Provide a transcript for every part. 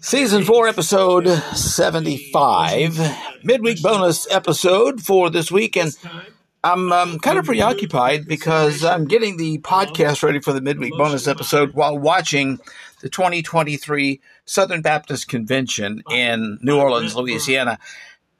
Season 4, episode 75. Midweek bonus episode for this week. And I'm um, kind of preoccupied because I'm getting the podcast ready for the midweek bonus episode while watching the 2023 Southern Baptist Convention in New Orleans, Louisiana.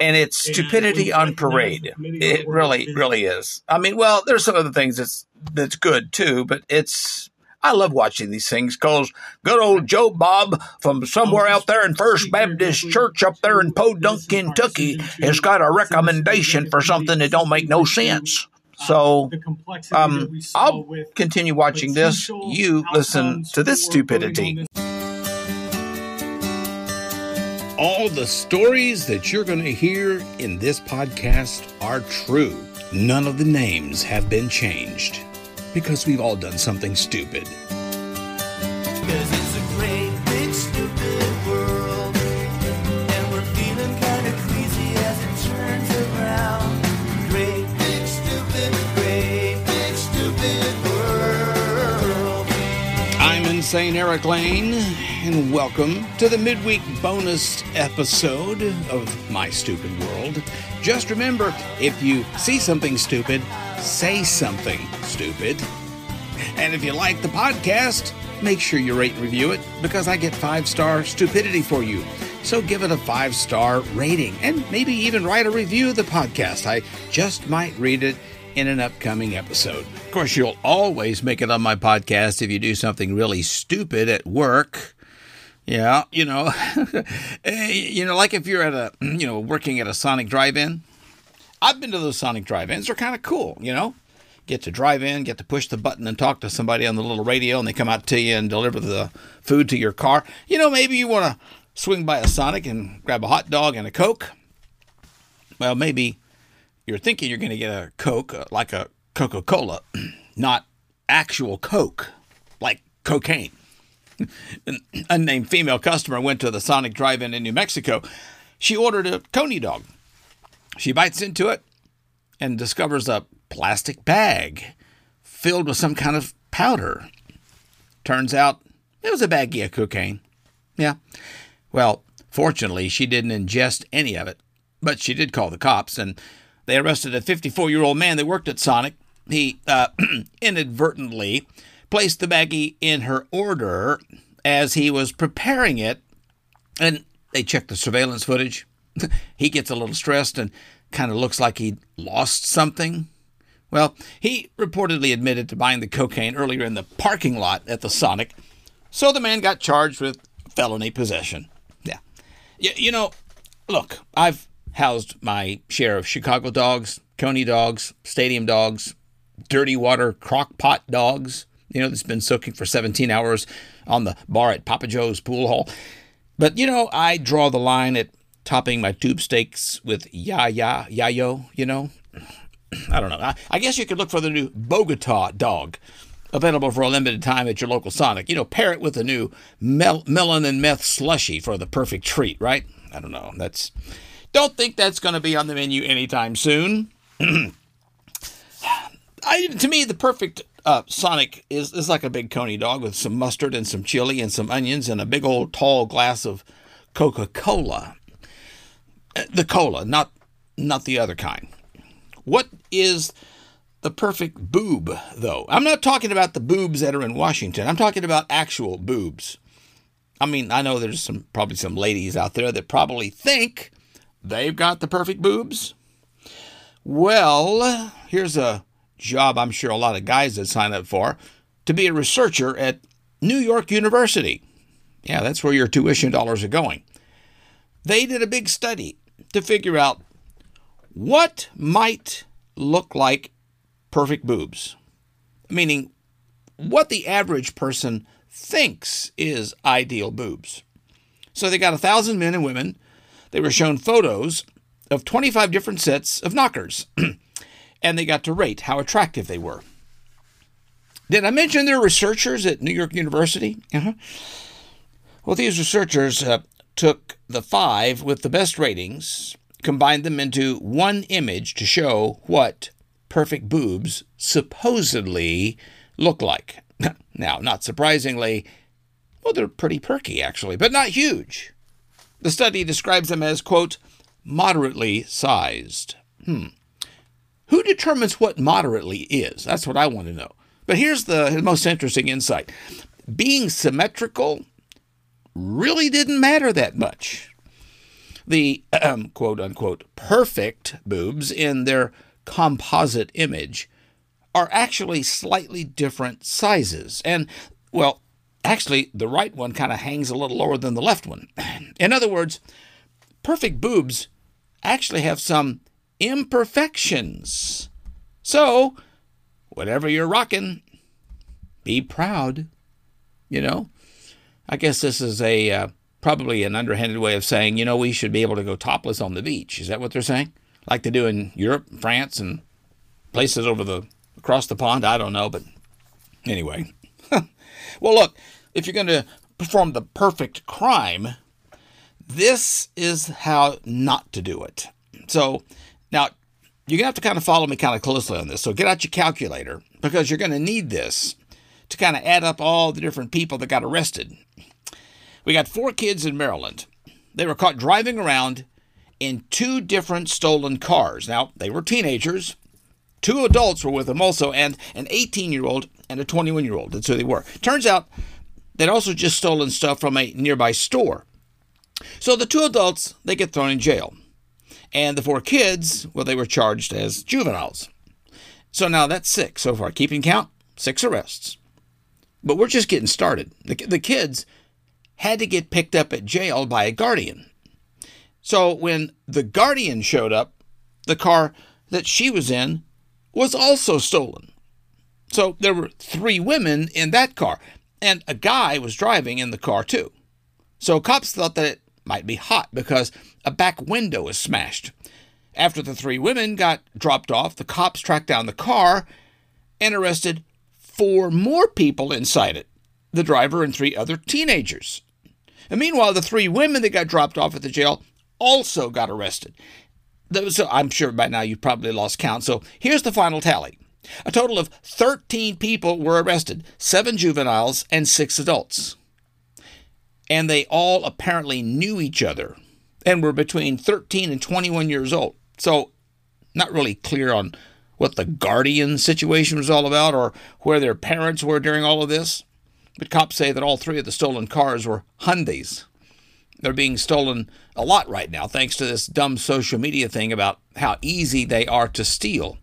And it's stupidity on parade. It really, really is. I mean, well, there's some other things that's that's good too, but it's I love watching these things because good old Joe Bob from somewhere out there in First Baptist Church up there in Podunk, Kentucky, has got a recommendation for something that don't make no sense. So um, I'll continue watching this. You listen to this stupidity. All the stories that you're going to hear in this podcast are true. None of the names have been changed because we've all done something stupid. I'm Erik Lane, and welcome to the midweek bonus episode of My Stupid World. Just remember if you see something stupid, say something stupid. And if you like the podcast, make sure you rate and review it because I get five star stupidity for you. So give it a five star rating and maybe even write a review of the podcast. I just might read it in an upcoming episode. Of course, you'll always make it on my podcast if you do something really stupid at work. Yeah, you know, Eh, you know, like if you're at a, you know, working at a Sonic drive-in. I've been to those Sonic drive-ins. They're kind of cool, you know. Get to drive in, get to push the button and talk to somebody on the little radio, and they come out to you and deliver the food to your car. You know, maybe you want to swing by a Sonic and grab a hot dog and a Coke. Well, maybe you're thinking you're going to get a Coke, uh, like a Coca Cola, not actual Coke, like cocaine. An unnamed female customer went to the Sonic drive in in New Mexico. She ordered a Coney dog. She bites into it and discovers a plastic bag filled with some kind of powder. Turns out it was a baggie of cocaine. Yeah. Well, fortunately, she didn't ingest any of it, but she did call the cops, and they arrested a 54 year old man that worked at Sonic. He uh, inadvertently placed the baggie in her order as he was preparing it, and they checked the surveillance footage. he gets a little stressed and kind of looks like he lost something. Well, he reportedly admitted to buying the cocaine earlier in the parking lot at the Sonic, so the man got charged with felony possession. Yeah. Y- you know, look, I've housed my share of Chicago dogs, Coney dogs, stadium dogs, dirty water crock pot dogs, you know, that's been soaking for 17 hours on the bar at Papa Joe's pool hall. But, you know, I draw the line at topping my tube steaks with ya ya yayo, you know. I don't know. I, I guess you could look for the new Bogota dog, available for a limited time at your local Sonic. You know, pair it with the new mel- melon and meth slushy for the perfect treat, right? I don't know. That's don't think that's going to be on the menu anytime soon. I, to me, the perfect uh, Sonic is, is like a big coney dog with some mustard and some chili and some onions and a big old tall glass of Coca Cola. The cola, not not the other kind. What is the perfect boob, though? I'm not talking about the boobs that are in Washington. I'm talking about actual boobs. I mean, I know there's some probably some ladies out there that probably think they've got the perfect boobs. Well, here's a job I'm sure a lot of guys would sign up for to be a researcher at New York University. Yeah, that's where your tuition dollars are going. They did a big study to figure out what might look like perfect boobs, meaning what the average person thinks is ideal boobs. So they got a thousand men and women. They were shown photos of 25 different sets of knockers, and they got to rate how attractive they were. Did I mention they're researchers at New York University? Uh-huh. Well, these researchers uh, took the five with the best ratings, combined them into one image to show what perfect boobs supposedly look like. now, not surprisingly, Well, they're pretty perky, actually, but not huge. The study describes them as, quote, moderately sized. Hmm. Who determines what moderately is? That's what I want to know. But here's the most interesting insight being symmetrical really didn't matter that much. The um, quote unquote perfect boobs in their composite image are actually slightly different sizes. And, well, actually, the right one kind of hangs a little lower than the left one. In other words, perfect boobs actually have some imperfections. So, whatever you're rocking, be proud. You know, I guess this is a uh, probably an underhanded way of saying, you know, we should be able to go topless on the beach. Is that what they're saying? Like they do in Europe, France, and places over the across the pond. I don't know, but anyway. well, look, if you're going to perform the perfect crime, this is how not to do it. So now you're going to have to kind of follow me kind of closely on this. So get out your calculator because you're going to need this to kind of add up all the different people that got arrested. We got four kids in Maryland. They were caught driving around in two different stolen cars. Now, they were teenagers. Two adults were with them also, and an 18 year old and a 21 year old. That's who they were. Turns out they'd also just stolen stuff from a nearby store. So the two adults, they get thrown in jail. And the four kids, well, they were charged as juveniles. So now that's six so far. Keeping count, six arrests. But we're just getting started. The, the kids had to get picked up at jail by a guardian. So when the guardian showed up, the car that she was in was also stolen. So there were three women in that car, and a guy was driving in the car too. So cops thought that it might be hot because a back window was smashed. After the three women got dropped off, the cops tracked down the car and arrested four more people inside it the driver and three other teenagers. And meanwhile, the three women that got dropped off at the jail also got arrested. So I'm sure by now you've probably lost count. So here's the final tally. A total of 13 people were arrested, seven juveniles and six adults. And they all apparently knew each other and were between 13 and 21 years old. So, not really clear on what the guardian situation was all about or where their parents were during all of this. But cops say that all three of the stolen cars were Hyundais. They're being stolen a lot right now, thanks to this dumb social media thing about how easy they are to steal.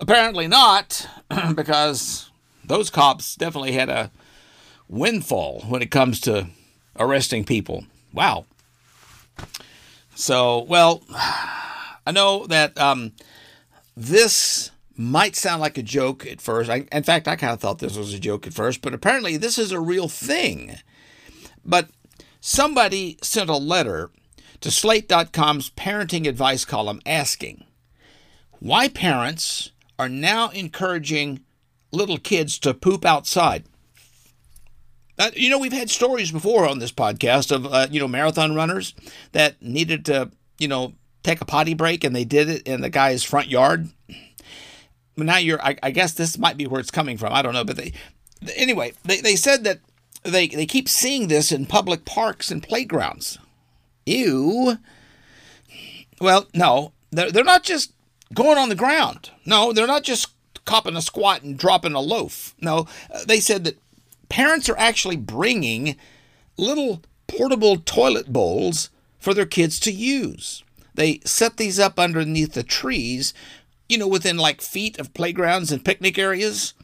Apparently not, because those cops definitely had a windfall when it comes to arresting people. Wow. So, well, I know that um, this might sound like a joke at first. I, in fact, I kind of thought this was a joke at first, but apparently this is a real thing. But somebody sent a letter to Slate.com's parenting advice column asking why parents are now encouraging little kids to poop outside. Uh, you know, we've had stories before on this podcast of, uh, you know, marathon runners that needed to, you know, take a potty break and they did it in the guy's front yard. Now you're, I, I guess this might be where it's coming from. I don't know. But they, anyway, they, they said that they, they keep seeing this in public parks and playgrounds. Ew. Well, no, they're, they're not just going on the ground. No, they're not just copping a squat and dropping a loaf. No, uh, they said that parents are actually bringing little portable toilet bowls for their kids to use. They set these up underneath the trees, you know, within like feet of playgrounds and picnic areas,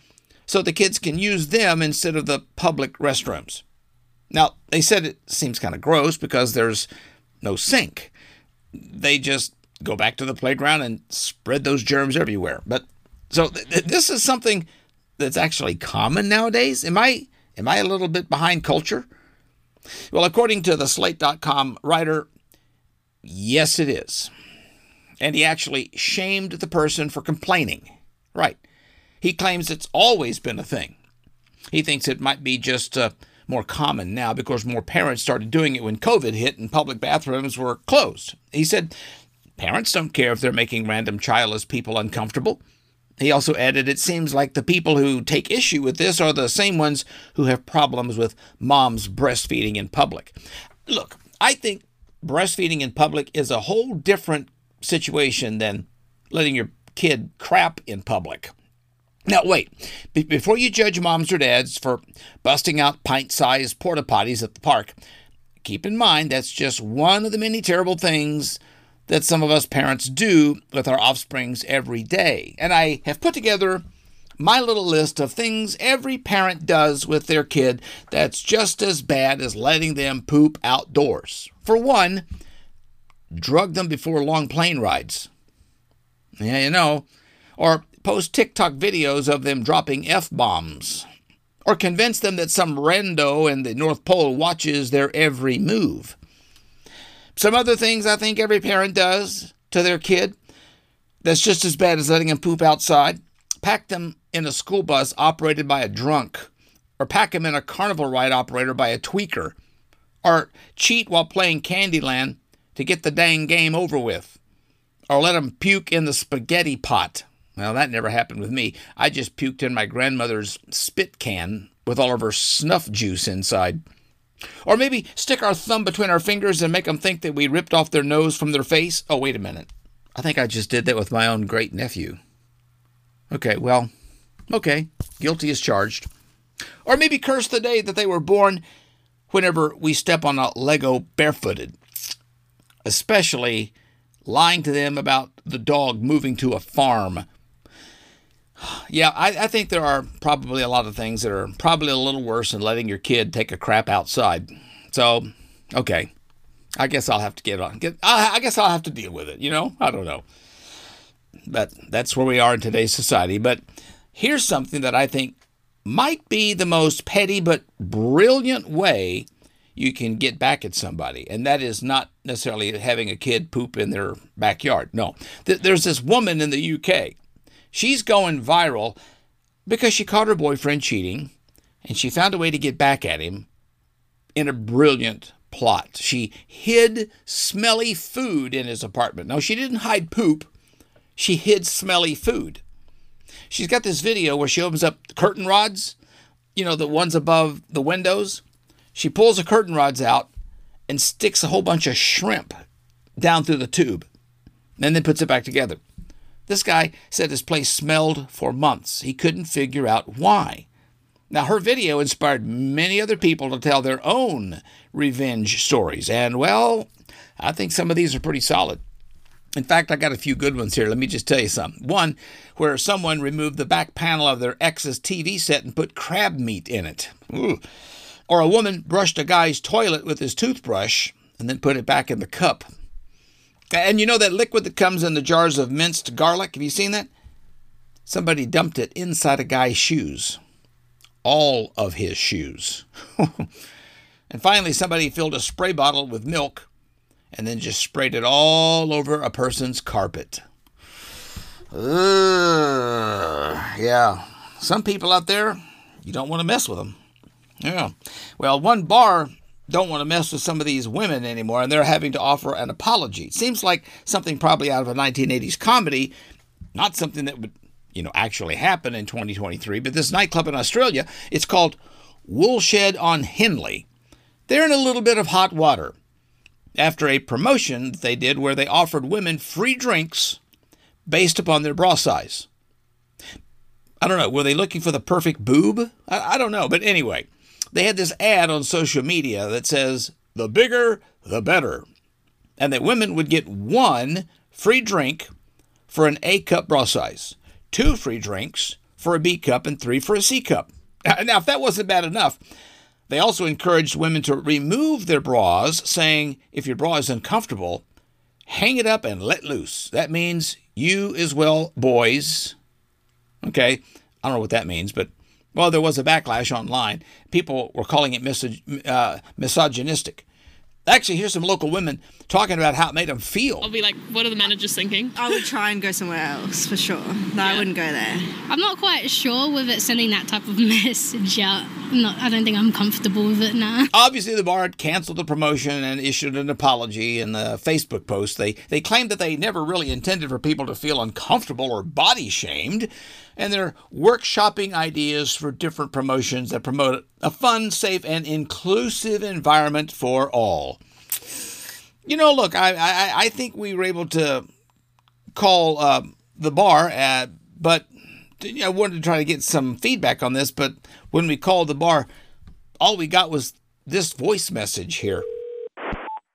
so the kids can use them instead of the public restrooms. Now, they said it seems kind of gross because there's no sink. They just go back to the playground and spread those germs everywhere. But so th- th- this is something that's actually common nowadays. Am I am I a little bit behind culture? Well, according to the slate.com writer, yes it is. And he actually shamed the person for complaining. Right. He claims it's always been a thing. He thinks it might be just uh, more common now because more parents started doing it when COVID hit and public bathrooms were closed. He said, Parents don't care if they're making random childless people uncomfortable. He also added, It seems like the people who take issue with this are the same ones who have problems with moms breastfeeding in public. Look, I think breastfeeding in public is a whole different situation than letting your kid crap in public. Now, wait, Be- before you judge moms or dads for busting out pint sized porta potties at the park, keep in mind that's just one of the many terrible things that some of us parents do with our offsprings every day. And I have put together my little list of things every parent does with their kid that's just as bad as letting them poop outdoors. For one, drug them before long plane rides. Yeah, you know. Or post TikTok videos of them dropping F bombs. Or convince them that some rando in the North Pole watches their every move. Some other things I think every parent does to their kid that's just as bad as letting them poop outside. Pack them in a school bus operated by a drunk, or pack them in a carnival ride operated by a tweaker, or cheat while playing Candyland to get the dang game over with, or let them puke in the spaghetti pot. Well, that never happened with me. I just puked in my grandmother's spit can with all of her snuff juice inside. Or maybe stick our thumb between our fingers and make them think that we ripped off their nose from their face. Oh, wait a minute. I think I just did that with my own great nephew. Okay, well, okay, guilty as charged. Or maybe curse the day that they were born whenever we step on a Lego barefooted, especially lying to them about the dog moving to a farm. Yeah, I, I think there are probably a lot of things that are probably a little worse than letting your kid take a crap outside. So, okay, I guess I'll have to get on. Get, I, I guess I'll have to deal with it. You know, I don't know. But that's where we are in today's society. But here's something that I think might be the most petty but brilliant way you can get back at somebody. And that is not necessarily having a kid poop in their backyard. No. Th- There's this woman in the UK. She's going viral because she caught her boyfriend cheating and she found a way to get back at him in a brilliant plot. She hid smelly food in his apartment. No, she didn't hide poop. She hid smelly food. She's got this video where she opens up curtain rods, you know, the ones above the windows. She pulls the curtain rods out and sticks a whole bunch of shrimp down through the tube and then puts it back together. This guy said his place smelled for months. He couldn't figure out why. Now, her video inspired many other people to tell their own revenge stories. And, well, I think some of these are pretty solid. In fact, I got a few good ones here. Let me just tell you some. One where someone removed the back panel of their ex's TV set and put crab meat in it. Ooh. Or a woman brushed a guy's toilet with his toothbrush and then put it back in the cup. And you know that liquid that comes in the jars of minced garlic? Have you seen that? Somebody dumped it inside a guy's shoes. All of his shoes. and finally, somebody filled a spray bottle with milk and then just sprayed it all over a person's carpet. Yeah. Some people out there, you don't want to mess with them. Yeah. Well, one bar don't want to mess with some of these women anymore, and they're having to offer an apology. It seems like something probably out of a 1980s comedy, not something that would, you know, actually happen in 2023. But this nightclub in Australia, it's called Woolshed on Hindley. They're in a little bit of hot water after a promotion that they did where they offered women free drinks based upon their bra size. I don't know. Were they looking for the perfect boob? I, I don't know. But anyway, they had this ad on social media that says, the bigger, the better. And that women would get one free drink for an A cup bra size, two free drinks for a B cup, and three for a C cup. Now, if that wasn't bad enough, they also encouraged women to remove their bras, saying, if your bra is uncomfortable, hang it up and let loose. That means you as well, boys. Okay, I don't know what that means, but well, there was a backlash online. People were calling it misog- uh, misogynistic. Actually, here's some local women talking about how it made them feel. I'll be like, what are the managers thinking? I would try and go somewhere else for sure. No, I wouldn't go there. I'm not quite sure with it sending that type of message out. I'm not, I don't think I'm comfortable with it now. Obviously, the bar had canceled the promotion and issued an apology in the Facebook post. They they claimed that they never really intended for people to feel uncomfortable or body shamed, and they're workshopping ideas for different promotions that promote a fun, safe, and inclusive environment for all. You know, look, I I, I think we were able to call uh, the bar, but I wanted to try to get some feedback on this. But when we called the bar, all we got was this voice message here.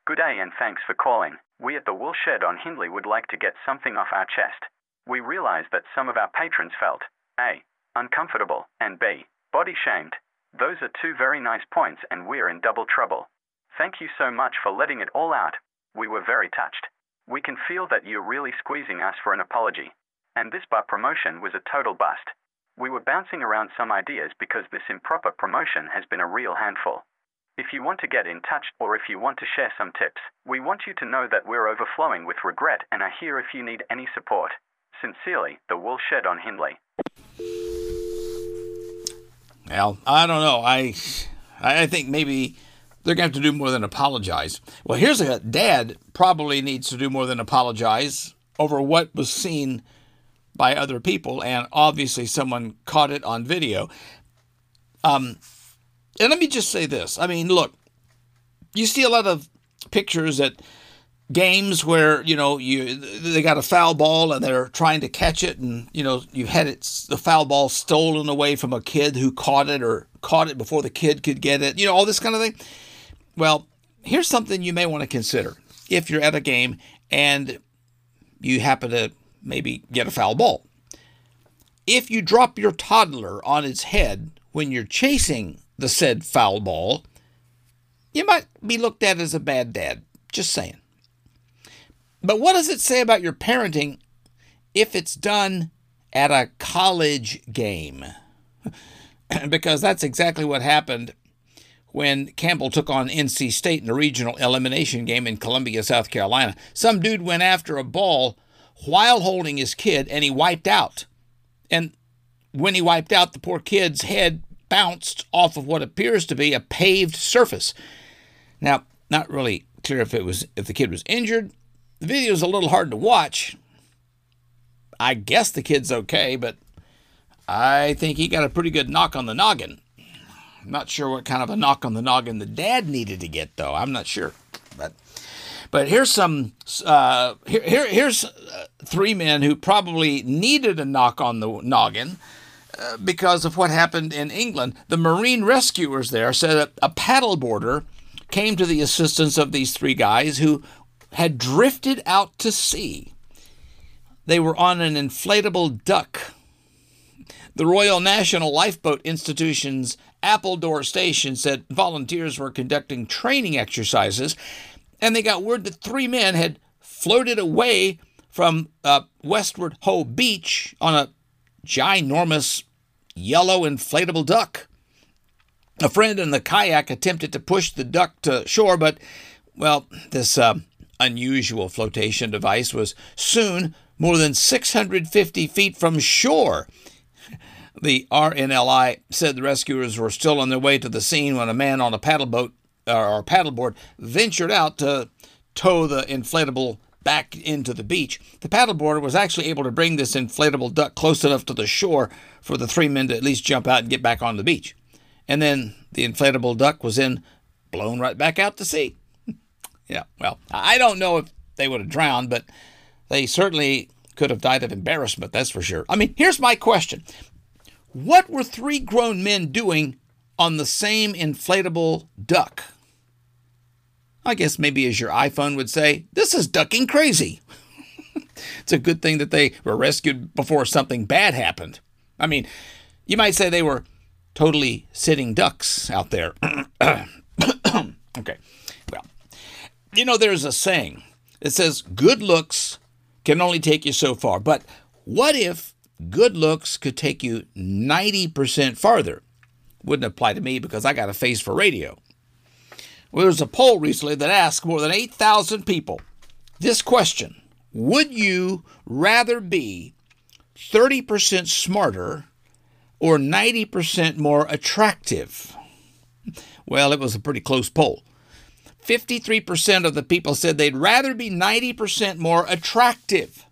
Good day and thanks for calling. We at the Wool Shed on Hindley would like to get something off our chest. We realize that some of our patrons felt A. uncomfortable and B. body shamed. Those are two very nice points and we're in double trouble. Thank you so much for letting it all out. We were very touched. We can feel that you're really squeezing us for an apology. And this bar promotion was a total bust. We were bouncing around some ideas because this improper promotion has been a real handful. If you want to get in touch or if you want to share some tips, we want you to know that we're overflowing with regret and are here if you need any support. Sincerely, the Wool Shed on Hindley. Well, I don't know. I I think maybe they're going to have to do more than apologize. Well, here's a dad probably needs to do more than apologize over what was seen by other people, and obviously someone caught it on video. Um, and let me just say this. I mean, look, you see a lot of pictures at games where you know you they got a foul ball and they're trying to catch it and you know you had it the foul ball stolen away from a kid who caught it or caught it before the kid could get it you know all this kind of thing. Well here's something you may want to consider if you're at a game and you happen to maybe get a foul ball. If you drop your toddler on its head when you're chasing the said foul ball you might be looked at as a bad dad just saying but what does it say about your parenting if it's done at a college game? because that's exactly what happened when Campbell took on NC State in a regional elimination game in Columbia, South Carolina. Some dude went after a ball while holding his kid and he wiped out. And when he wiped out, the poor kid's head bounced off of what appears to be a paved surface. Now, not really clear if it was if the kid was injured the video's a little hard to watch. I guess the kid's okay, but I think he got a pretty good knock on the noggin. I'm not sure what kind of a knock on the noggin the dad needed to get, though. I'm not sure. But but here's some uh, here, here here's uh, three men who probably needed a knock on the noggin uh, because of what happened in England. The marine rescuers there said that a paddleboarder came to the assistance of these three guys who had drifted out to sea. They were on an inflatable duck. The Royal National Lifeboat Institution's Appledore Station said volunteers were conducting training exercises, and they got word that three men had floated away from uh, Westward Ho Beach on a ginormous yellow inflatable duck. A friend in the kayak attempted to push the duck to shore, but, well, this uh, unusual flotation device was soon more than 650 feet from shore. The RNLI said the rescuers were still on their way to the scene when a man on a paddleboat or paddleboard ventured out to tow the inflatable back into the beach. The paddleboarder was actually able to bring this inflatable duck close enough to the shore for the three men to at least jump out and get back on the beach. And then the inflatable duck was then blown right back out to sea. Yeah, well, I don't know if they would have drowned, but they certainly could have died of embarrassment, that's for sure. I mean, here's my question What were three grown men doing on the same inflatable duck? I guess maybe as your iPhone would say, this is ducking crazy. it's a good thing that they were rescued before something bad happened. I mean, you might say they were totally sitting ducks out there. okay. You know, there's a saying that says good looks can only take you so far. But what if good looks could take you 90% farther? Wouldn't apply to me because I got a face for radio. Well, there was a poll recently that asked more than 8,000 people this question Would you rather be 30% smarter or 90% more attractive? Well, it was a pretty close poll. 53% of the people said they'd rather be 90% more attractive.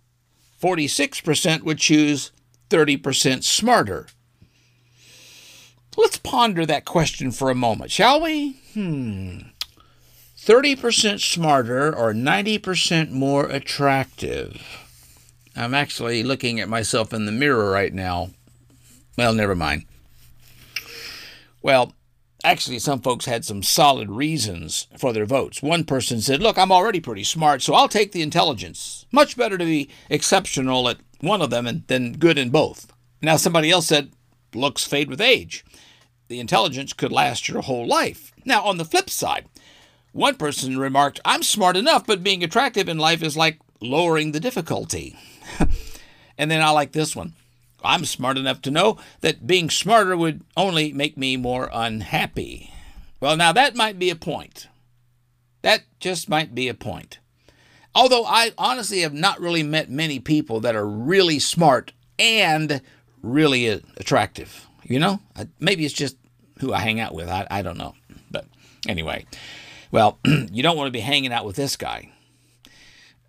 46% would choose 30% smarter. Let's ponder that question for a moment, shall we? Hmm. 30% smarter or 90% more attractive? I'm actually looking at myself in the mirror right now. Well, never mind. Well, actually, some folks had some solid reasons for their votes. One person said, Look, I'm already pretty smart, so I'll take the intelligence. Much better to be exceptional at one of them than good in both. Now, somebody else said, Looks fade with age. The intelligence could last your whole life. Now, on the flip side, one person remarked, I'm smart enough, but being attractive in life is like lowering the difficulty. and then I like this one. I'm smart enough to know that being smarter would only make me more unhappy. Well, now that might be a point. That just might be a point. Although I honestly have not really met many people that are really smart and really attractive. You know, maybe it's just who I hang out with. I, I don't know. But anyway, well, you don't want to be hanging out with this guy.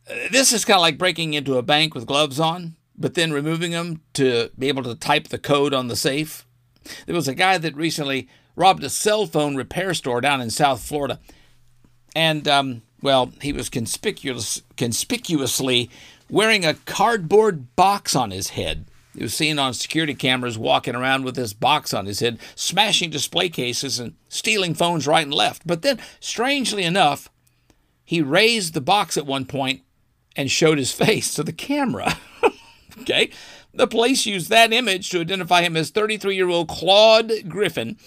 Uh, this is kind of like breaking into a bank with gloves on but then removing them to be able to type the code on the safe. There was a guy that recently robbed a cell phone repair store down in South Florida. And, um, well, he was conspicuous, conspicuously wearing a cardboard box on his head. He was seen on security cameras walking around with this box on his head, smashing display cases and stealing phones right and left. But then, strangely enough, he raised the box at one point and showed his face to the camera. Okay? The police used that image to identify him as 33 year old Claude Griffin,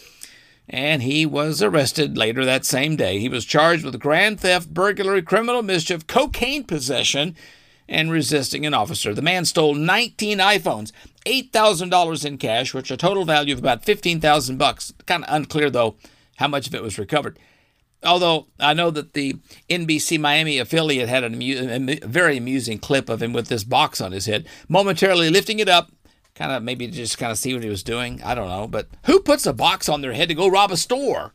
and he was arrested later that same day. He was charged with grand theft, burglary, criminal mischief, cocaine possession, and resisting an officer. The man stole 19 iPhones, $8,000 in cash, which a total value of about 15,000 bucks. Kind of unclear though how much of it was recovered. Although I know that the NBC Miami affiliate had a very amusing clip of him with this box on his head, momentarily lifting it up, kind of maybe just kind of see what he was doing. I don't know. But who puts a box on their head to go rob a store?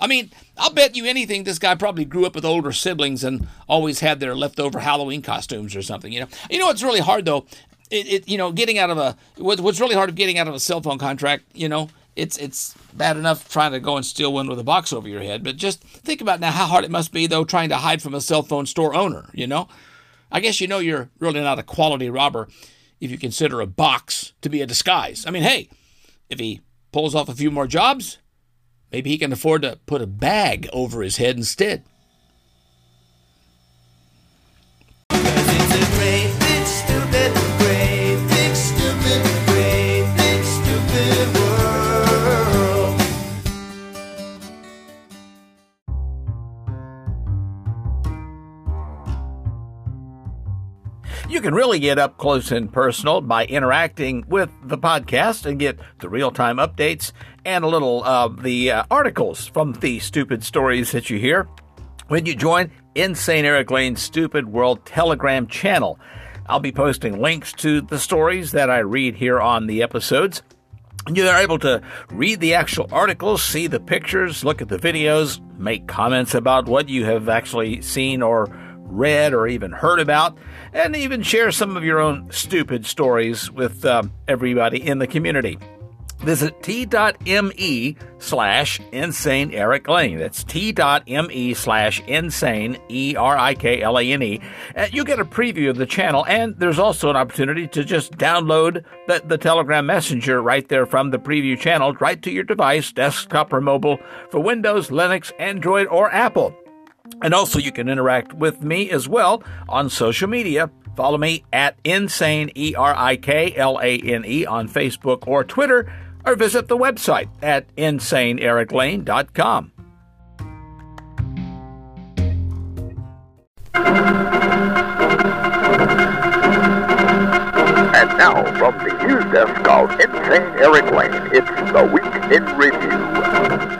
I mean, I'll bet you anything this guy probably grew up with older siblings and always had their leftover Halloween costumes or something. You know, you know what's really hard though. It, it you know getting out of a what's really hard of getting out of a cell phone contract. You know, it's it's bad enough trying to go and steal one with a box over your head, but just think about now how hard it must be though trying to hide from a cell phone store owner, you know? I guess you know you're really not a quality robber if you consider a box to be a disguise. I mean, hey, if he pulls off a few more jobs, maybe he can afford to put a bag over his head instead. You can really get up close and personal by interacting with the podcast and get the real time updates and a little of the uh, articles from the stupid stories that you hear when you join Insane Erik Lane's Stupid World Telegram channel. I'll be posting links to the stories that I read here on the episodes. You're able to read the actual articles, see the pictures, look at the videos, make comments about what you have actually seen or read or even heard about, and even share some of your own stupid stories with um, everybody in the community. Visit t.me slash insane Erik Lane. That's t.me slash insane E R I K L A N E. You get a preview of the channel, and there's also an opportunity to just download the, the Telegram Messenger right there from the preview channel right to your device, desktop or mobile, for Windows, Linux, Android, or Apple. And also, you can interact with me as well on social media. Follow me at Insane, E R I K L A N E, on Facebook or Twitter, or visit the website at InsaneErikLane.com. And now, from the news desk of Insane Erik Lane, it's the Week in Review.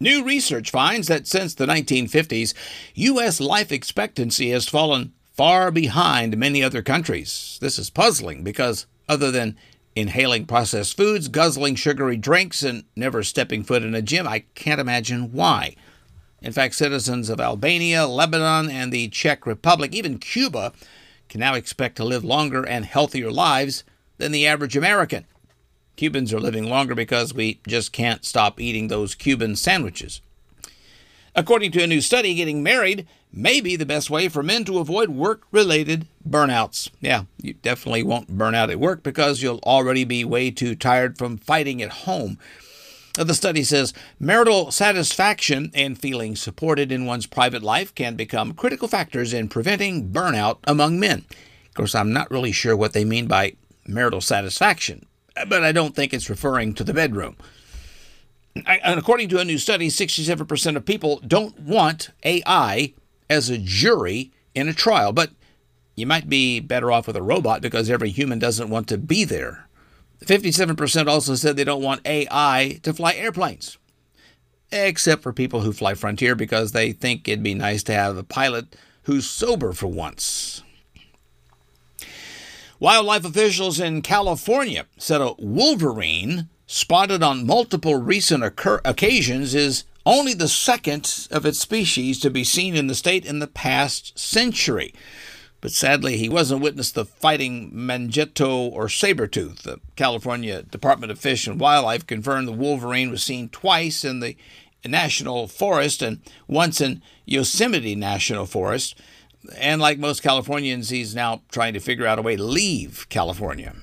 New research finds that since the 1950s, U.S. life expectancy has fallen far behind many other countries. This is puzzling because, other than inhaling processed foods, guzzling sugary drinks, and never stepping foot in a gym, I can't imagine why. In fact, citizens of Albania, Lebanon, and the Czech Republic, even Cuba, can now expect to live longer and healthier lives than the average American. Cubans are living longer because we just can't stop eating those Cuban sandwiches. According to a new study, getting married may be the best way for men to avoid work related burnouts. Yeah, you definitely won't burn out at work because you'll already be way too tired from fighting at home. Uh, the study says marital satisfaction and feeling supported in one's private life can become critical factors in preventing burnout among men. Of course, I'm not really sure what they mean by marital satisfaction, but I don't think it's referring to the bedroom. And according to a new study, 67% of people don't want AI as a jury in a trial, but you might be better off with a robot because every human doesn't want to be there. 57% also said they don't want AI to fly airplanes, except for people who fly Frontier because they think it'd be nice to have a pilot who's sober for once. Wildlife officials in California said a wolverine spotted on multiple recent occur- occasions is only the second of its species to be seen in the state in the past century. But sadly, he wasn't witness the fighting mangetto or saber-tooth. The California Department of Fish and Wildlife confirmed the wolverine was seen twice in the National Forest and once in Yosemite National Forest. And like most Californians, he's now trying to figure out a way to leave California.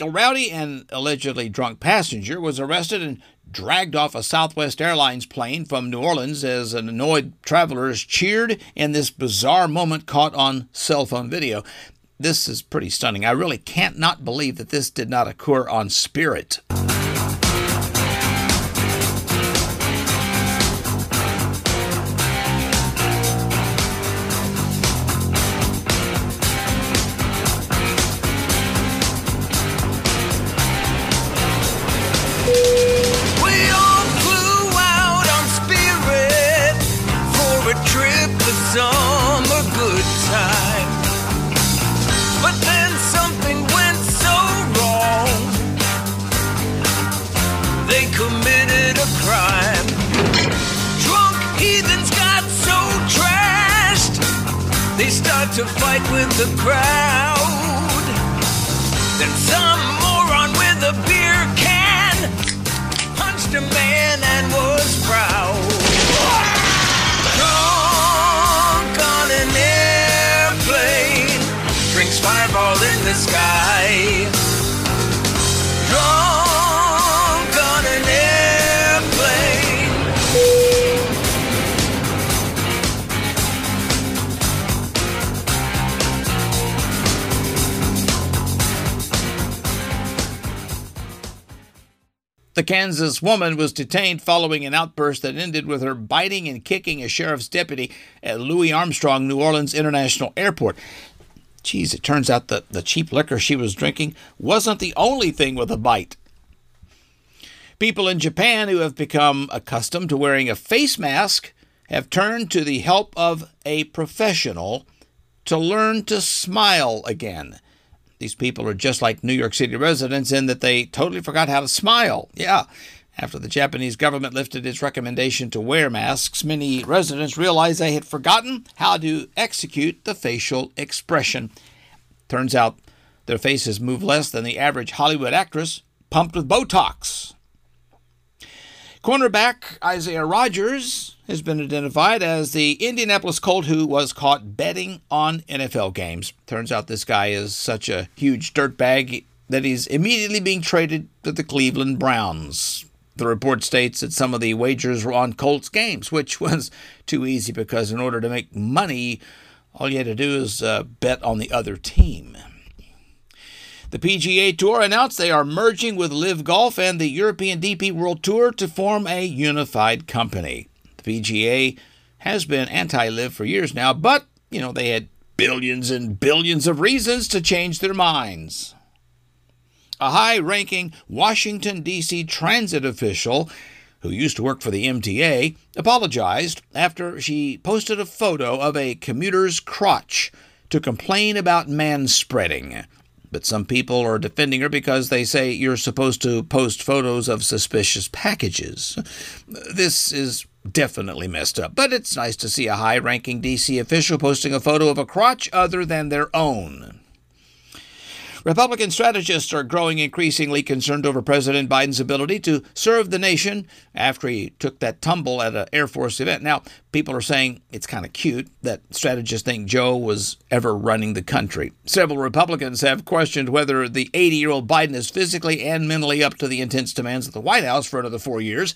A rowdy and allegedly drunk passenger was arrested and dragged off a Southwest Airlines plane from New Orleans as an annoyed travelers cheered in this bizarre moment caught on cell phone video. This is pretty stunning. I really can't not believe that this did not occur on Spirit. Some moron with a beer can. Punched a man The Kansas woman was detained following an outburst that ended with her biting and kicking a sheriff's deputy at Louis Armstrong New Orleans International Airport. Geez, it turns out that the cheap liquor she was drinking wasn't the only thing with a bite. People in Japan who have become accustomed to wearing a face mask have turned to the help of a professional to learn to smile again. These people are just like New York City residents in that they totally forgot how to smile. Yeah. After the Japanese government lifted its recommendation to wear masks, many residents realized they had forgotten how to execute the facial expression. Turns out their faces move less than the average Hollywood actress pumped with Botox. Cornerback Isaiah Rodgers has been identified as the Indianapolis Colt who was caught betting on NFL games. Turns out this guy is such a huge dirtbag that he's immediately being traded to the Cleveland Browns. The report states that some of the wagers were on Colts games, which was too easy because in order to make money, all you had to do is uh, bet on the other team. The PGA Tour announced they are merging with LIV Golf and the European DP World Tour to form a unified company. The PGA has been anti LIV for years now, but, you know, they had billions and billions of reasons to change their minds. A high ranking Washington, D.C. transit official who used to work for the MTA apologized after she posted a photo of a commuter's crotch to complain about man spreading. But some people are defending her because they say you're supposed to post photos of suspicious packages. This is definitely messed up, but it's nice to see a high ranking DC official posting a photo of a crotch other than their own. Republican strategists are growing increasingly concerned over President Biden's ability to serve the nation after he took that tumble at an Air Force event. Now, people are saying it's kind of cute that strategists think Joe was ever running the country. Several Republicans have questioned whether the 80 year old Biden is physically and mentally up to the intense demands of the White House for another four years.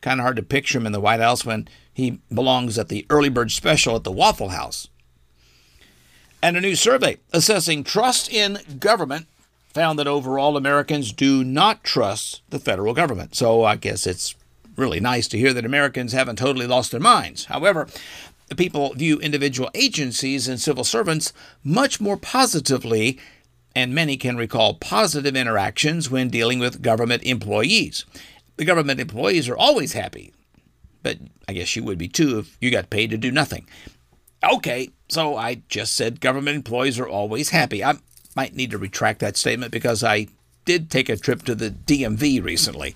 Kind of hard to picture him in the White House when he belongs at the early bird special at the Waffle House. And a new survey assessing trust in government found that overall Americans do not trust the federal government. So I guess it's really nice to hear that Americans haven't totally lost their minds. However, people view individual agencies and civil servants much more positively, and many can recall positive interactions when dealing with government employees. The government employees are always happy, but I guess you would be too if you got paid to do nothing. Okay, so I just said government employees are always happy. I might need to retract that statement because I did take a trip to the DMV recently.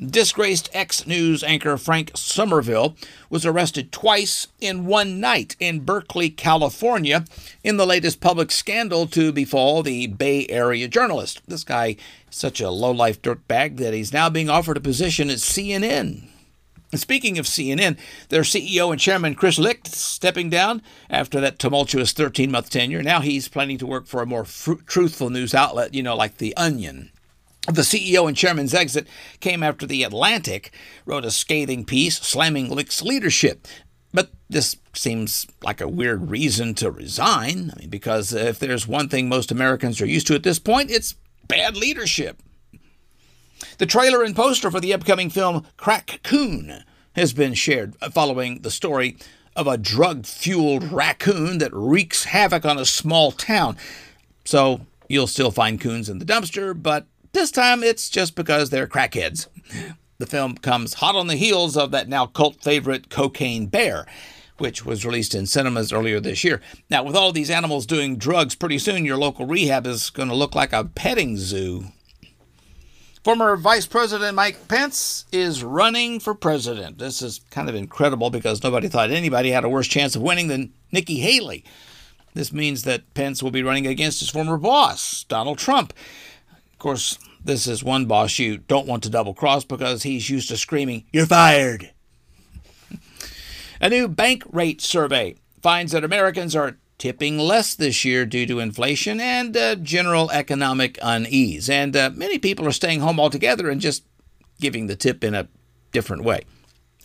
Disgraced ex news anchor Frank Somerville was arrested twice in one night in Berkeley, California, in the latest public scandal to befall the Bay Area journalist. This guy is such a low life dirtbag that he's now being offered a position at CNN. Speaking of CNN, their CEO and chairman Chris Licht stepping down after that tumultuous 13 month tenure. Now he's planning to work for a more fr- truthful news outlet, you know, like The Onion. The CEO and chairman's exit came after The Atlantic wrote a scathing piece slamming Licht's leadership. But this seems like a weird reason to resign. I mean, because if there's one thing most Americans are used to at this point, it's bad leadership. The trailer and poster for the upcoming film Crack Coon has been shared uh, following the story of a drug fueled raccoon that wreaks havoc on a small town. So you'll still find coons in the dumpster, but this time it's just because they're crackheads. The film comes hot on the heels of that now cult favorite Cocaine Bear, which was released in cinemas earlier this year. Now, with all these animals doing drugs, pretty soon your local rehab is going to look like a petting zoo. Former Vice President Mike Pence is running for president. This is kind of incredible because nobody thought anybody had a worse chance of winning than Nikki Haley. This means that Pence will be running against his former boss, Donald Trump. Of course, this is one boss you don't want to double cross because he's used to screaming, You're fired. A new bank rate survey finds that Americans are tipping less this year due to inflation and uh, general economic unease. And uh, many people are staying home altogether and just giving the tip in a different way.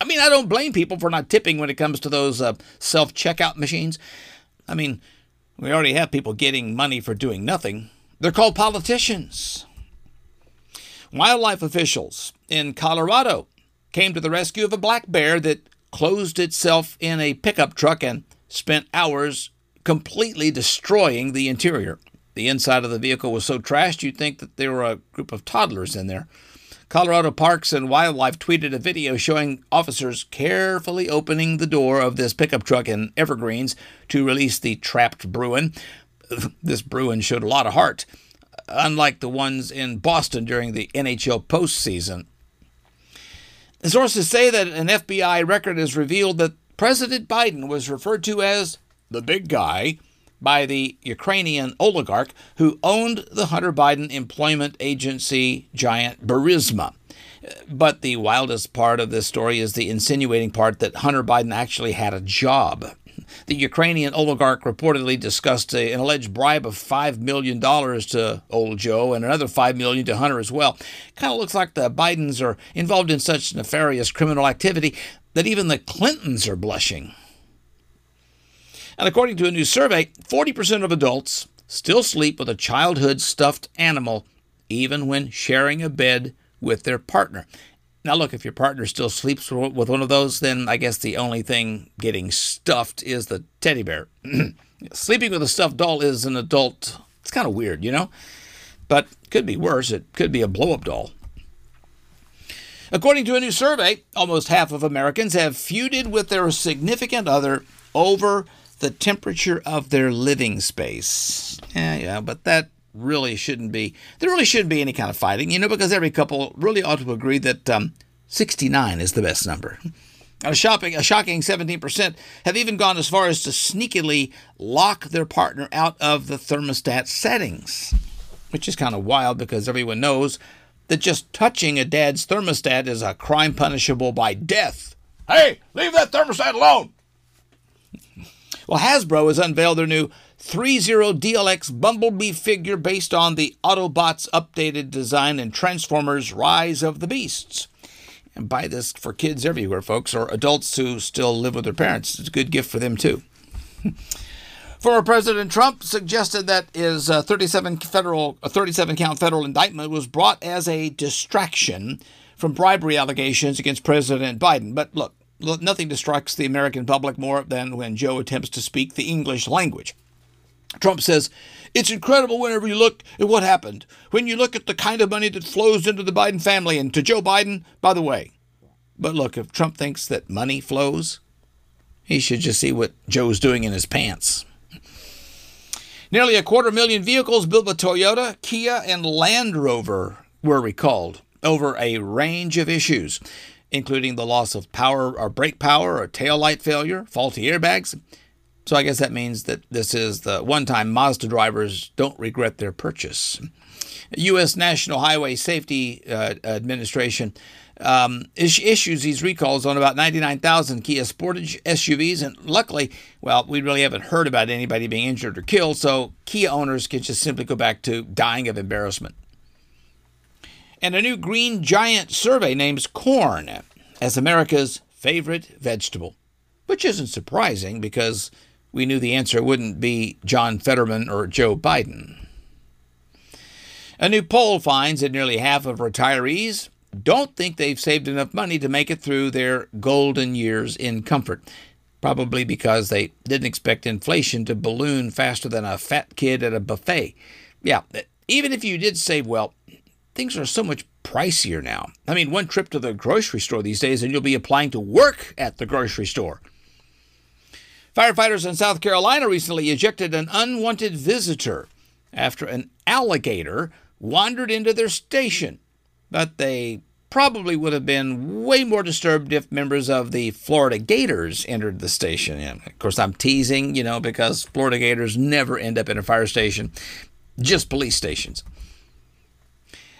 I mean, I don't blame people for not tipping when it comes to those uh, self checkout machines. I mean, we already have people getting money for doing nothing. They're called politicians. Wildlife officials in Colorado came to the rescue of a black bear that closed itself in a pickup truck and spent hours completely destroying the interior. The inside of the vehicle was so trashed you'd think that there were a group of toddlers in there. Colorado Parks and Wildlife tweeted a video showing officers carefully opening the door of this pickup truck in Evergreens to release the trapped Bruin. This Bruin showed a lot of heart, unlike the ones in Boston during the NHL postseason. Sources say that an FBI record has revealed that President Biden was referred to as the big guy, by the Ukrainian oligarch who owned the Hunter Biden employment agency giant Burisma. But the wildest part of this story is the insinuating part that Hunter Biden actually had a job. The Ukrainian oligarch reportedly discussed a, an alleged bribe of $5 million to old Joe and another 5 million to Hunter as well. Kind of looks like the Bidens are involved in such nefarious criminal activity that even the Clintons are blushing. And according to a new survey, 40% of adults still sleep with a childhood stuffed animal, even when sharing a bed with their partner. Now, look, if your partner still sleeps with one of those, then I guess the only thing getting stuffed is the teddy bear. Sleeping with a stuffed doll is an adult, it's kind of weird, you know? but could be worse. It could be a blow up doll. According to a new survey, almost half of Americans have feuded with their significant other over the temperature of their living space. Yeah, yeah, but that really shouldn't be. There really shouldn't be any kind of fighting, you know, because every couple really ought to agree that um, 69 is the best number. A, shopping, a shocking 17% have even gone as far as to sneakily lock their partner out of the thermostat settings, which is kind of wild because everyone knows that just touching a dad's thermostat is a crime punishable by death. Hey, leave that thermostat alone! Well, Hasbro has unveiled their new 30 DLX Bumblebee figure based on the Autobots' updated design and Transformers Rise of the Beasts. And buy this for kids everywhere, folks, or adults who still live with their parents. It's a good gift for them, too. Former President Trump suggested that his uh, 37 federal, a 37 count federal indictment was brought as a distraction from bribery allegations against President Biden. But look, nothing distracts the American public more than when Joe attempts to speak the English language. Trump says, It's incredible whenever you look at what happened. When you look at the kind of money that flows into the Biden family and to Joe Biden, by the way. But look, if Trump thinks that money flows, he should just see what Joe's doing in his pants. Nearly a quarter million vehicles built by Toyota, Kia, and Land Rover were recalled over a range of issues, including the loss of power or brake power or tail light failure, faulty airbags. So I guess that means that this is the one time Mazda drivers don't regret their purchase. U.S. National Highway Safety uh, Administration um, issues these recalls on about 99,000 Kia Sportage SUVs. And luckily, well, we really haven't heard about anybody being injured or killed, so Kia owners can just simply go back to dying of embarrassment. And a new Green Giant survey names corn as America's favorite vegetable, which isn't surprising because we knew the answer wouldn't be John Fetterman or Joe Biden. A new poll finds that nearly half of retirees don't think they've saved enough money to make it through their golden years in comfort. Probably because they didn't expect inflation to balloon faster than a fat kid at a buffet. Yeah, even if you did save well, things are so much pricier now. I mean, one trip to the grocery store these days and you'll be applying to work at the grocery store. Firefighters in South Carolina recently ejected an unwanted visitor after an alligator wandered into their station. But they probably would have been way more disturbed if members of the Florida Gators entered the station. And of course, I'm teasing, you know, because Florida Gators never end up in a fire station, just police stations.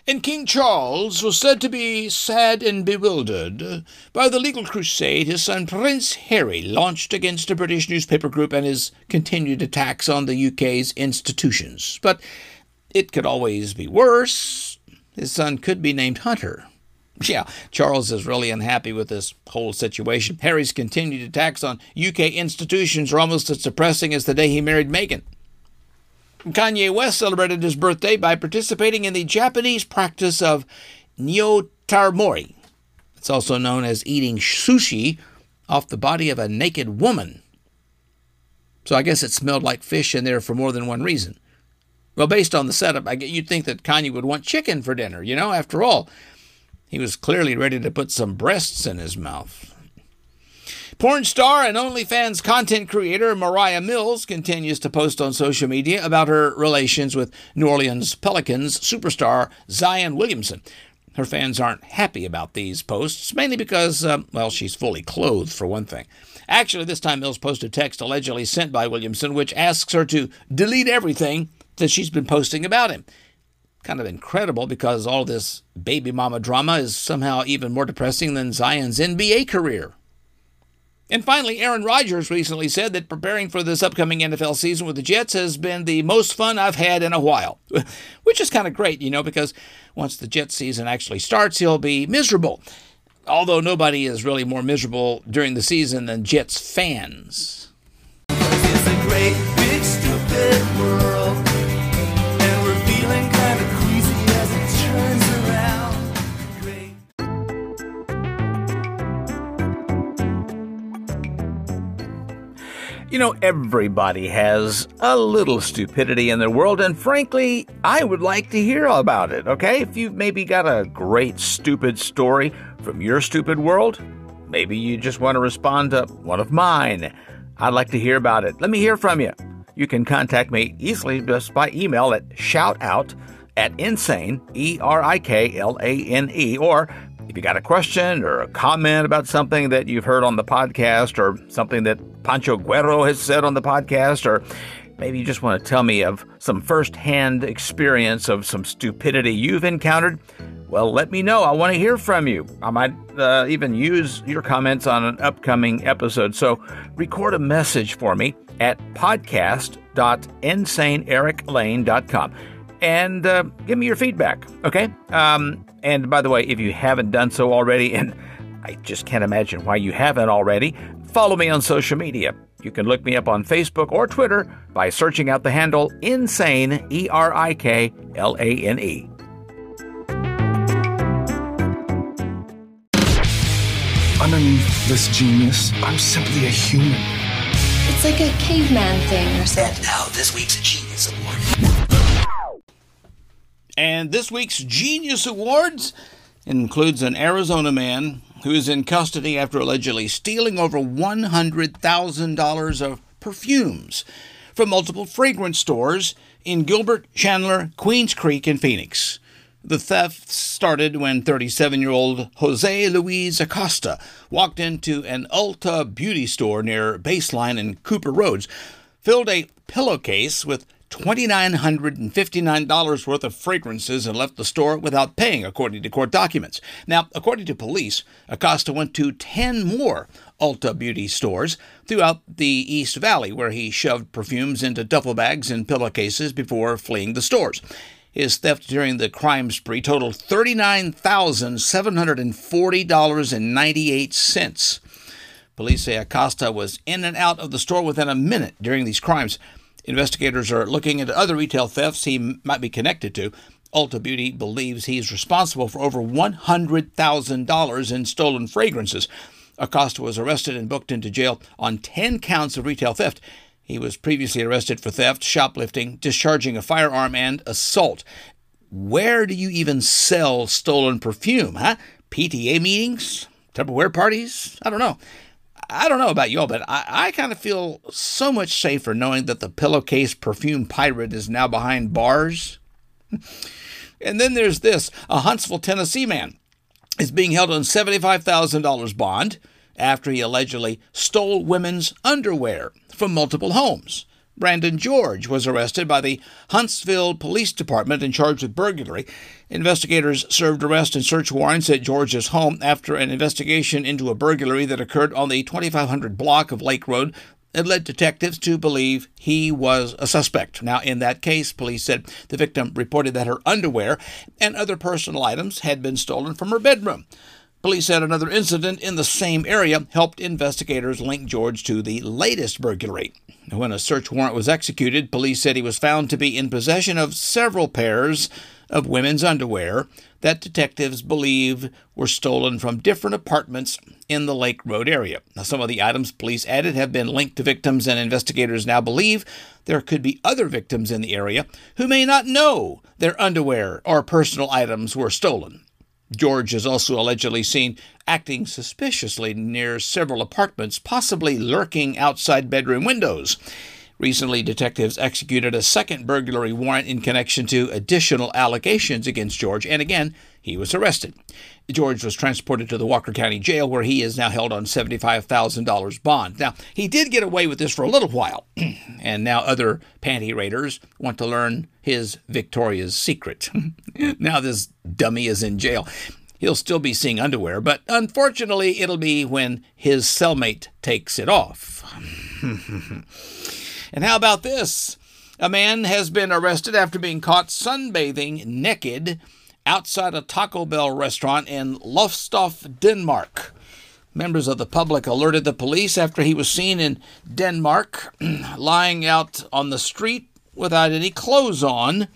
And King Charles was said to be sad and bewildered by the legal crusade his son Prince Harry launched against a British newspaper group and his continued attacks on the UK's institutions. But it could always be worse. His son could be named Hunter. Yeah, Charles is really unhappy with this whole situation. Harry's continued attacks on UK institutions are almost as depressing as the day he married Meghan. Kanye West celebrated his birthday by participating in the Japanese practice of nyotaimori. It's also known as eating sushi off the body of a naked woman. So I guess it smelled like fish in there for more than one reason. Well, based on the setup, I get you'd think that Kanye would want chicken for dinner, you know, after all. He was clearly ready to put some breasts in his mouth. Porn star and OnlyFans content creator Mariah Mills continues to post on social media about her relations with New Orleans Pelicans superstar Zion Williamson. Her fans aren't happy about these posts, mainly because, uh, well, she's fully clothed, for one thing. Actually, this time Mills posted text allegedly sent by Williamson, which asks her to delete everything that she's been posting about him. Kind of incredible because all this baby mama drama is somehow even more depressing than Zion's NBA career. And finally, Aaron Rodgers recently said that preparing for this upcoming NFL season with the Jets has been the most fun I've had in a while, which is kind of great, you know, because once the Jets season actually starts, he'll be miserable. Although nobody is really more miserable during the season than Jets fans. You know, everybody has a little stupidity in their world, and frankly, I would like to hear about it, okay? If you've maybe got a great stupid story from your stupid world, maybe you just want to respond to one of mine. I'd like to hear about it. Let me hear from you. You can contact me easily just by email at shoutout at insane, E R I K L A N E, or if you got a question or a comment about something that you've heard on the podcast or something that Pancho Guerrero has said on the podcast, or maybe you just want to tell me of some firsthand experience of some stupidity you've encountered, well, let me know. I want to hear from you. I might uh, even use your comments on an upcoming episode. So record a message for me at podcast.insaneeriklane.com and uh, give me your feedback, okay? Um, and by the way, if you haven't done so already, and I just can't imagine why you haven't already, follow me on social media. You can look me up on Facebook or Twitter by searching out the handle Insane, E R I K L A N E. Underneath this genius, I'm simply a human. It's like a caveman thing or something. And now, this week's Genius Award. And this week's Genius Awards includes an Arizona man who is in custody after allegedly stealing over $100,000 of perfumes from multiple fragrance stores in Gilbert, Chandler, Queens Creek, and Phoenix. The theft started when 37 year old Jose Luis Acosta walked into an Ulta beauty store near Baseline and Cooper Roads, filled a pillowcase with $2,959 worth of fragrances and left the store without paying, according to court documents. Now, according to police, Acosta went to 10 more Ulta beauty stores throughout the East Valley, where he shoved perfumes into duffel bags and pillowcases before fleeing the stores. His theft during the crime spree totaled $39,740.98. Police say Acosta was in and out of the store within a minute during these crimes. Investigators are looking into other retail thefts he might be connected to. Ulta Beauty believes he's responsible for over $100,000 in stolen fragrances. Acosta was arrested and booked into jail on 10 counts of retail theft. He was previously arrested for theft, shoplifting, discharging a firearm, and assault. Where do you even sell stolen perfume, huh? PTA meetings? Tupperware parties? I don't know. I don't know about y'all, but I, I kind of feel so much safer knowing that the pillowcase perfume pirate is now behind bars. and then there's this a Huntsville, Tennessee man is being held on $75,000 bond after he allegedly stole women's underwear from multiple homes. Brandon George was arrested by the Huntsville Police Department and charged with burglary. Investigators served arrest and search warrants at George's home after an investigation into a burglary that occurred on the 2500 block of Lake Road it led detectives to believe he was a suspect. Now, in that case, police said the victim reported that her underwear and other personal items had been stolen from her bedroom. Police said another incident in the same area helped investigators link George to the latest burglary. When a search warrant was executed, police said he was found to be in possession of several pairs of women's underwear that detectives believe were stolen from different apartments in the Lake Road area. Now, some of the items police added have been linked to victims, and investigators now believe there could be other victims in the area who may not know their underwear or personal items were stolen. George is also allegedly seen acting suspiciously near several apartments, possibly lurking outside bedroom windows. Recently, detectives executed a second burglary warrant in connection to additional allegations against George, and again, he was arrested. George was transported to the Walker County Jail, where he is now held on $75,000 bond. Now, he did get away with this for a little while, and now other panty raiders want to learn his Victoria's secret. now, this dummy is in jail. He'll still be seeing underwear, but unfortunately, it'll be when his cellmate takes it off. and how about this? A man has been arrested after being caught sunbathing naked outside a Taco Bell restaurant in Lowestoft, Denmark. Members of the public alerted the police after he was seen in Denmark lying out on the street without any clothes on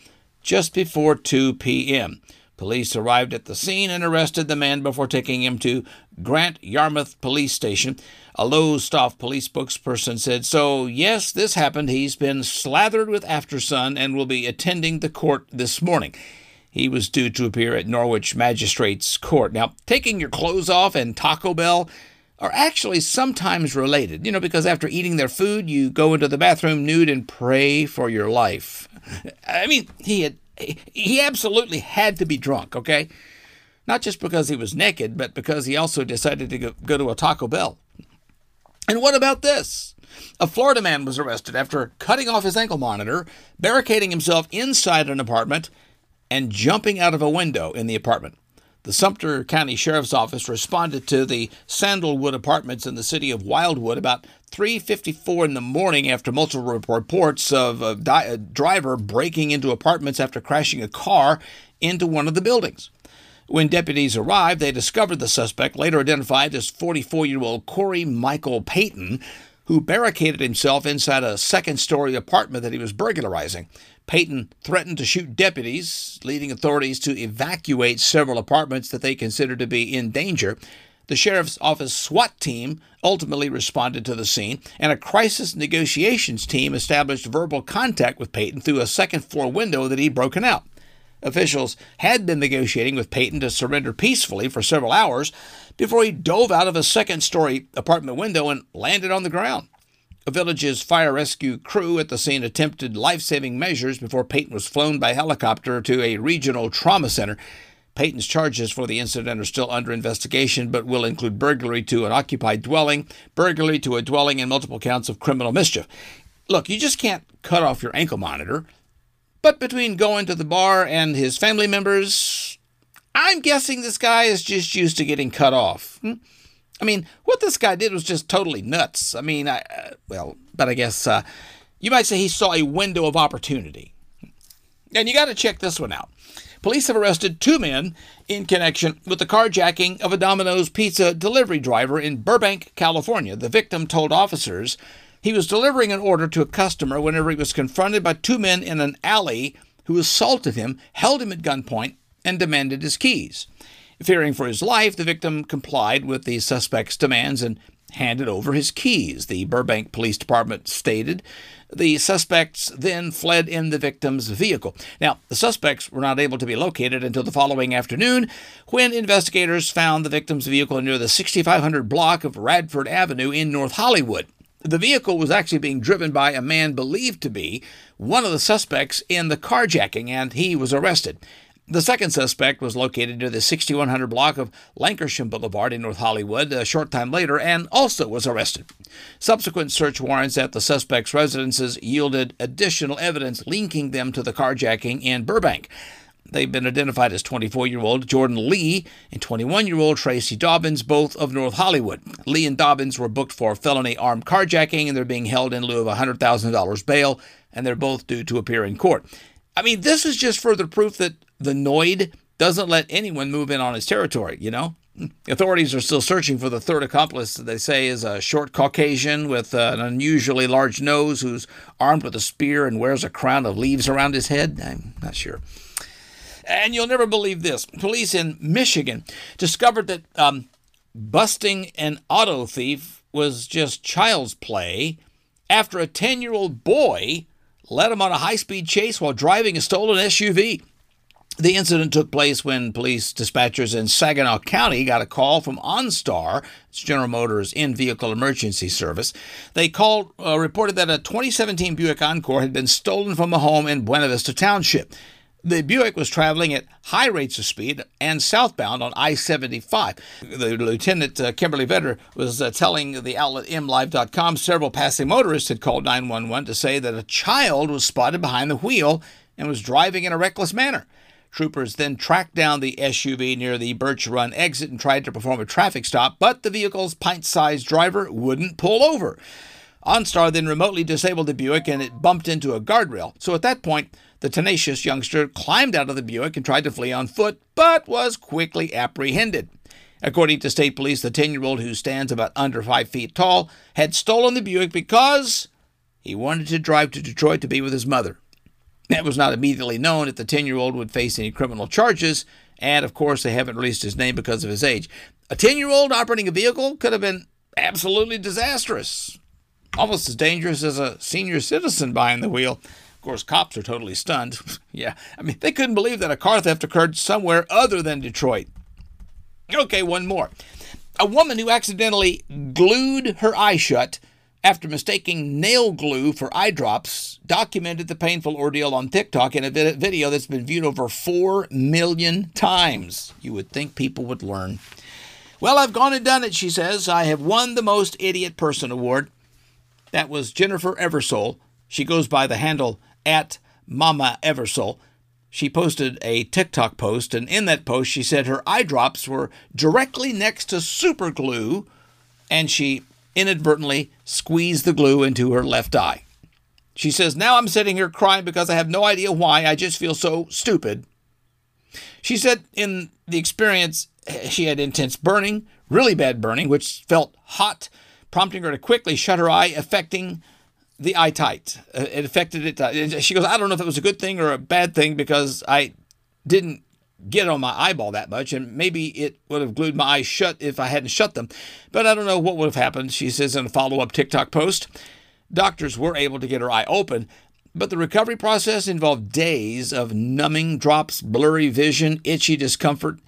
just before 2 p.m. Police arrived at the scene and arrested the man before taking him to Great Yarmouth Police Station. A Lowestoft police spokesperson said, So, yes, this happened. He's been slathered with Aftersun and will be attending the court this morning. He was due to appear at Norwich Magistrates Court. Now, taking your clothes off and Taco Bell are actually sometimes related, you know, because after eating their food, you go into the bathroom nude and pray for your life. I mean, he had he absolutely had to be drunk, okay? Not just because he was naked, but because he also decided to go, go to a Taco Bell. And what about this? A Florida man was arrested after cutting off his ankle monitor, barricading himself inside an apartment, and jumping out of a window in the apartment. The Sumter County Sheriff's Office responded to the Sandalwood apartments in the city of Wildwood about 3:54 in the morning after multiple reports of a, di- a driver breaking into apartments after crashing a car into one of the buildings. When deputies arrived, they discovered the suspect, later identified as 44-year-old Corey Michael Payton, who barricaded himself inside a second-story apartment that he was burglarizing. Payton threatened to shoot deputies, leading authorities to evacuate several apartments that they considered to be in danger. The sheriff's office SWAT team ultimately responded to the scene, and a crisis negotiations team established verbal contact with Payton through a second floor window that he'd broken out. Officials had been negotiating with Payton to surrender peacefully for several hours before he dove out of a second story apartment window and landed on the ground. A village's fire rescue crew at the scene attempted life saving measures before Payton was flown by helicopter to a regional trauma center. Payton's charges for the incident are still under investigation, but will include burglary to an occupied dwelling, burglary to a dwelling, and multiple counts of criminal mischief. Look, you just can't cut off your ankle monitor. But between going to the bar and his family members, I'm guessing this guy is just used to getting cut off. Hmm? I mean, what this guy did was just totally nuts. I mean, I, uh, well, but I guess uh, you might say he saw a window of opportunity. And you got to check this one out. Police have arrested two men in connection with the carjacking of a Domino's pizza delivery driver in Burbank, California. The victim told officers he was delivering an order to a customer whenever he was confronted by two men in an alley who assaulted him, held him at gunpoint, and demanded his keys. Fearing for his life, the victim complied with the suspect's demands and handed over his keys, the Burbank Police Department stated. The suspects then fled in the victim's vehicle. Now, the suspects were not able to be located until the following afternoon when investigators found the victim's vehicle near the 6500 block of Radford Avenue in North Hollywood. The vehicle was actually being driven by a man believed to be one of the suspects in the carjacking, and he was arrested. The second suspect was located near the 6100 block of Lankershim Boulevard in North Hollywood a short time later and also was arrested. Subsequent search warrants at the suspects' residences yielded additional evidence linking them to the carjacking in Burbank. They've been identified as 24 year old Jordan Lee and 21 year old Tracy Dobbins, both of North Hollywood. Lee and Dobbins were booked for felony armed carjacking and they're being held in lieu of $100,000 bail, and they're both due to appear in court. I mean, this is just further proof that the Noid doesn't let anyone move in on his territory, you know? Authorities are still searching for the third accomplice, they say is a short Caucasian with an unusually large nose who's armed with a spear and wears a crown of leaves around his head. I'm not sure. And you'll never believe this. Police in Michigan discovered that um, busting an auto thief was just child's play after a 10 year old boy led him on a high speed chase while driving a stolen SUV. The incident took place when police dispatchers in Saginaw County got a call from OnStar, it's General Motors in vehicle emergency service. They called, uh, reported that a 2017 Buick Encore had been stolen from a home in Buena Vista Township. The Buick was traveling at high rates of speed and southbound on I 75. The Lieutenant uh, Kimberly Vetter was uh, telling the outlet MLive.com several passing motorists had called 911 to say that a child was spotted behind the wheel and was driving in a reckless manner. Troopers then tracked down the SUV near the Birch Run exit and tried to perform a traffic stop, but the vehicle's pint sized driver wouldn't pull over. OnStar then remotely disabled the Buick and it bumped into a guardrail. So at that point, the tenacious youngster climbed out of the Buick and tried to flee on foot, but was quickly apprehended. According to state police, the 10 year old, who stands about under five feet tall, had stolen the Buick because he wanted to drive to Detroit to be with his mother. It was not immediately known if the 10 year old would face any criminal charges, And of course, they haven't released his name because of his age. A 10 year old operating a vehicle could have been absolutely disastrous, almost as dangerous as a senior citizen behind the wheel. Course, cops are totally stunned. yeah, I mean, they couldn't believe that a car theft occurred somewhere other than Detroit. Okay, one more. A woman who accidentally glued her eye shut after mistaking nail glue for eye drops documented the painful ordeal on TikTok in a video that's been viewed over 4 million times. You would think people would learn. Well, I've gone and done it, she says. I have won the Most Idiot Person Award. That was Jennifer Eversole. She goes by the handle at Mama Eversole. She posted a TikTok post, and in that post, she said her eye drops were directly next to super glue, and she inadvertently squeezed the glue into her left eye. She says, Now I'm sitting here crying because I have no idea why. I just feel so stupid. She said in the experience, she had intense burning, really bad burning, which felt hot, prompting her to quickly shut her eye, affecting the eye tight. Uh, it affected it. Uh, she goes, I don't know if it was a good thing or a bad thing because I didn't get on my eyeball that much, and maybe it would have glued my eyes shut if I hadn't shut them. But I don't know what would have happened, she says in a follow up TikTok post. Doctors were able to get her eye open, but the recovery process involved days of numbing drops, blurry vision, itchy discomfort.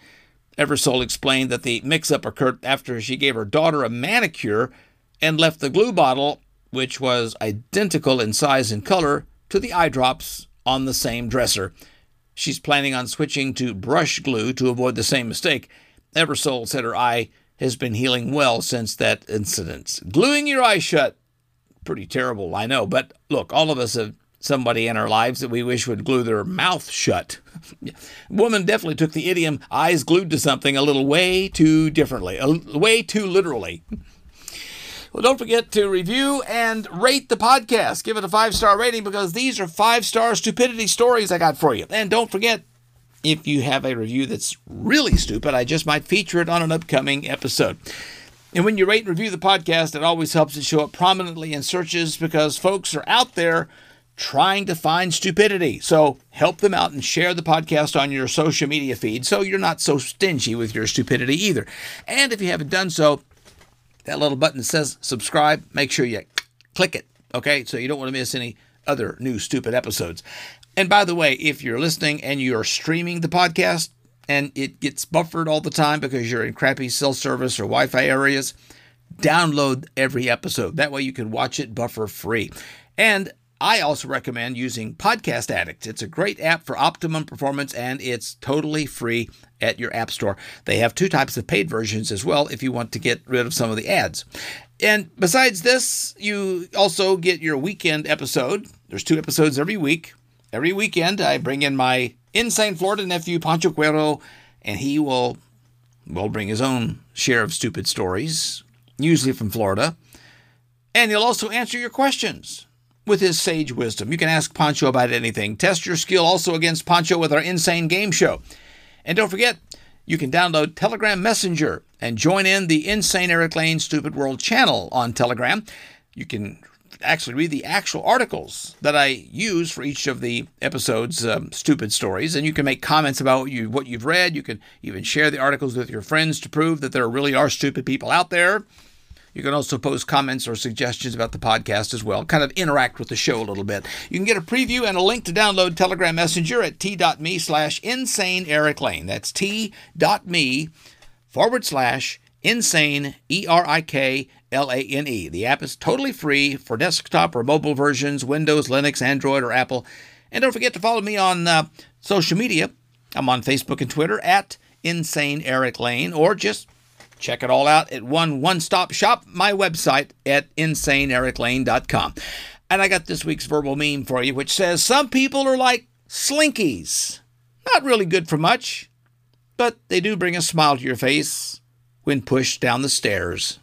Eversole explained that the mix up occurred after she gave her daughter a manicure and left the glue bottle, which was identical in size and color, to the eye drops on the same dresser. She's planning on switching to brush glue to avoid the same mistake. Eversole said her eye has been healing well since that incident. Gluing your eye shut, pretty terrible, I know, but look, all of us have somebody in our lives that we wish would glue their mouth shut. Woman definitely took the idiom eyes glued to something a little way too differently, a way too literally. Well, don't forget to review and rate the podcast. Give it a five star rating because these are five star stupidity stories I got for you. And don't forget, if you have a review that's really stupid, I just might feature it on an upcoming episode. And when you rate and review the podcast, it always helps it show up prominently in searches because folks are out there trying to find stupidity. So help them out and share the podcast on your social media feed so you're not so stingy with your stupidity either. And if you haven't done so, that little button that says subscribe, make sure you click it, okay? So you don't want to miss any other new stupid episodes. And by the way, if you're listening and you're streaming the podcast and it gets buffered all the time because you're in crappy cell service or Wi Fi areas, download every episode. That way you can watch it buffer free. And I also recommend using Podcast Addict. It's a great app for optimum performance and it's totally free at your app store. They have two types of paid versions as well if you want to get rid of some of the ads. And besides this, you also get your weekend episode. There's two episodes every week. Every weekend, I bring in my insane Florida nephew, Pancho Cuero, and he will, will bring his own share of stupid stories, usually from Florida. And he'll also answer your questions with his sage wisdom. You can ask Pancho about anything. Test your skill also against Pancho with our insane game show. And don't forget, you can download Telegram Messenger and join in the Insane Erik Lane Stupid World channel on Telegram. You can actually read the actual articles that I use for each of the episodes' um, stupid stories, and you can make comments about what, you, what you've read. You can even share the articles with your friends to prove that there really are stupid people out there. You can also post comments or suggestions about the podcast as well. Kind of interact with the show a little bit. You can get a preview and a link to download Telegram Messenger at t.me slash insane Erik Lane. That's t.me forward slash insane E R I K L A N E. The app is totally free for desktop or mobile versions, Windows, Linux, Android, or Apple. And don't forget to follow me on uh, social media. I'm on Facebook and Twitter at Insane Erik Lane, or just Check it all out at one one stop shop, my website at insaneeriklane.com. And I got this week's verbal meme for you, which says Some people are like slinkies. Not really good for much, but they do bring a smile to your face when pushed down the stairs.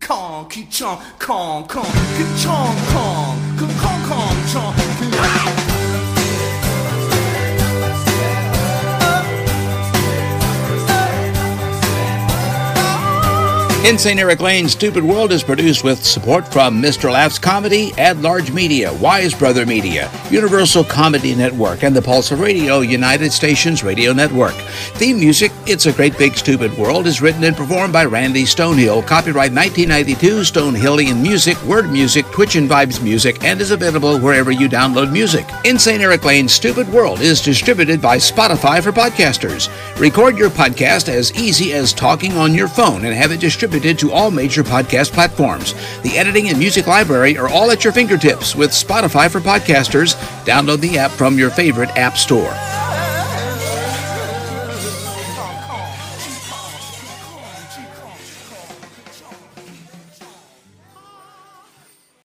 Kong, ki chong, kong, kong, kong, kong, kong. Insane Erik Lane's Stupid World is produced with support from Mr. Laughs Comedy, Ad Large Media, Wise Brother Media, Universal Comedy Network, and the Pulse of Radio United Stations Radio Network. Theme music, It's a Great Big Stupid World, is written and performed by Randy Stonehill. Copyright 1992, Stonehillian Music, Word Music, Twitch and Vibes Music, and is available wherever you download music. Insane Erik Lane's Stupid World is distributed by Spotify for podcasters. Record your podcast as easy as talking on your phone and have it distributed to all major podcast platforms. The editing and music library are all at your fingertips with Spotify for podcasters. Download the app from your favorite app store.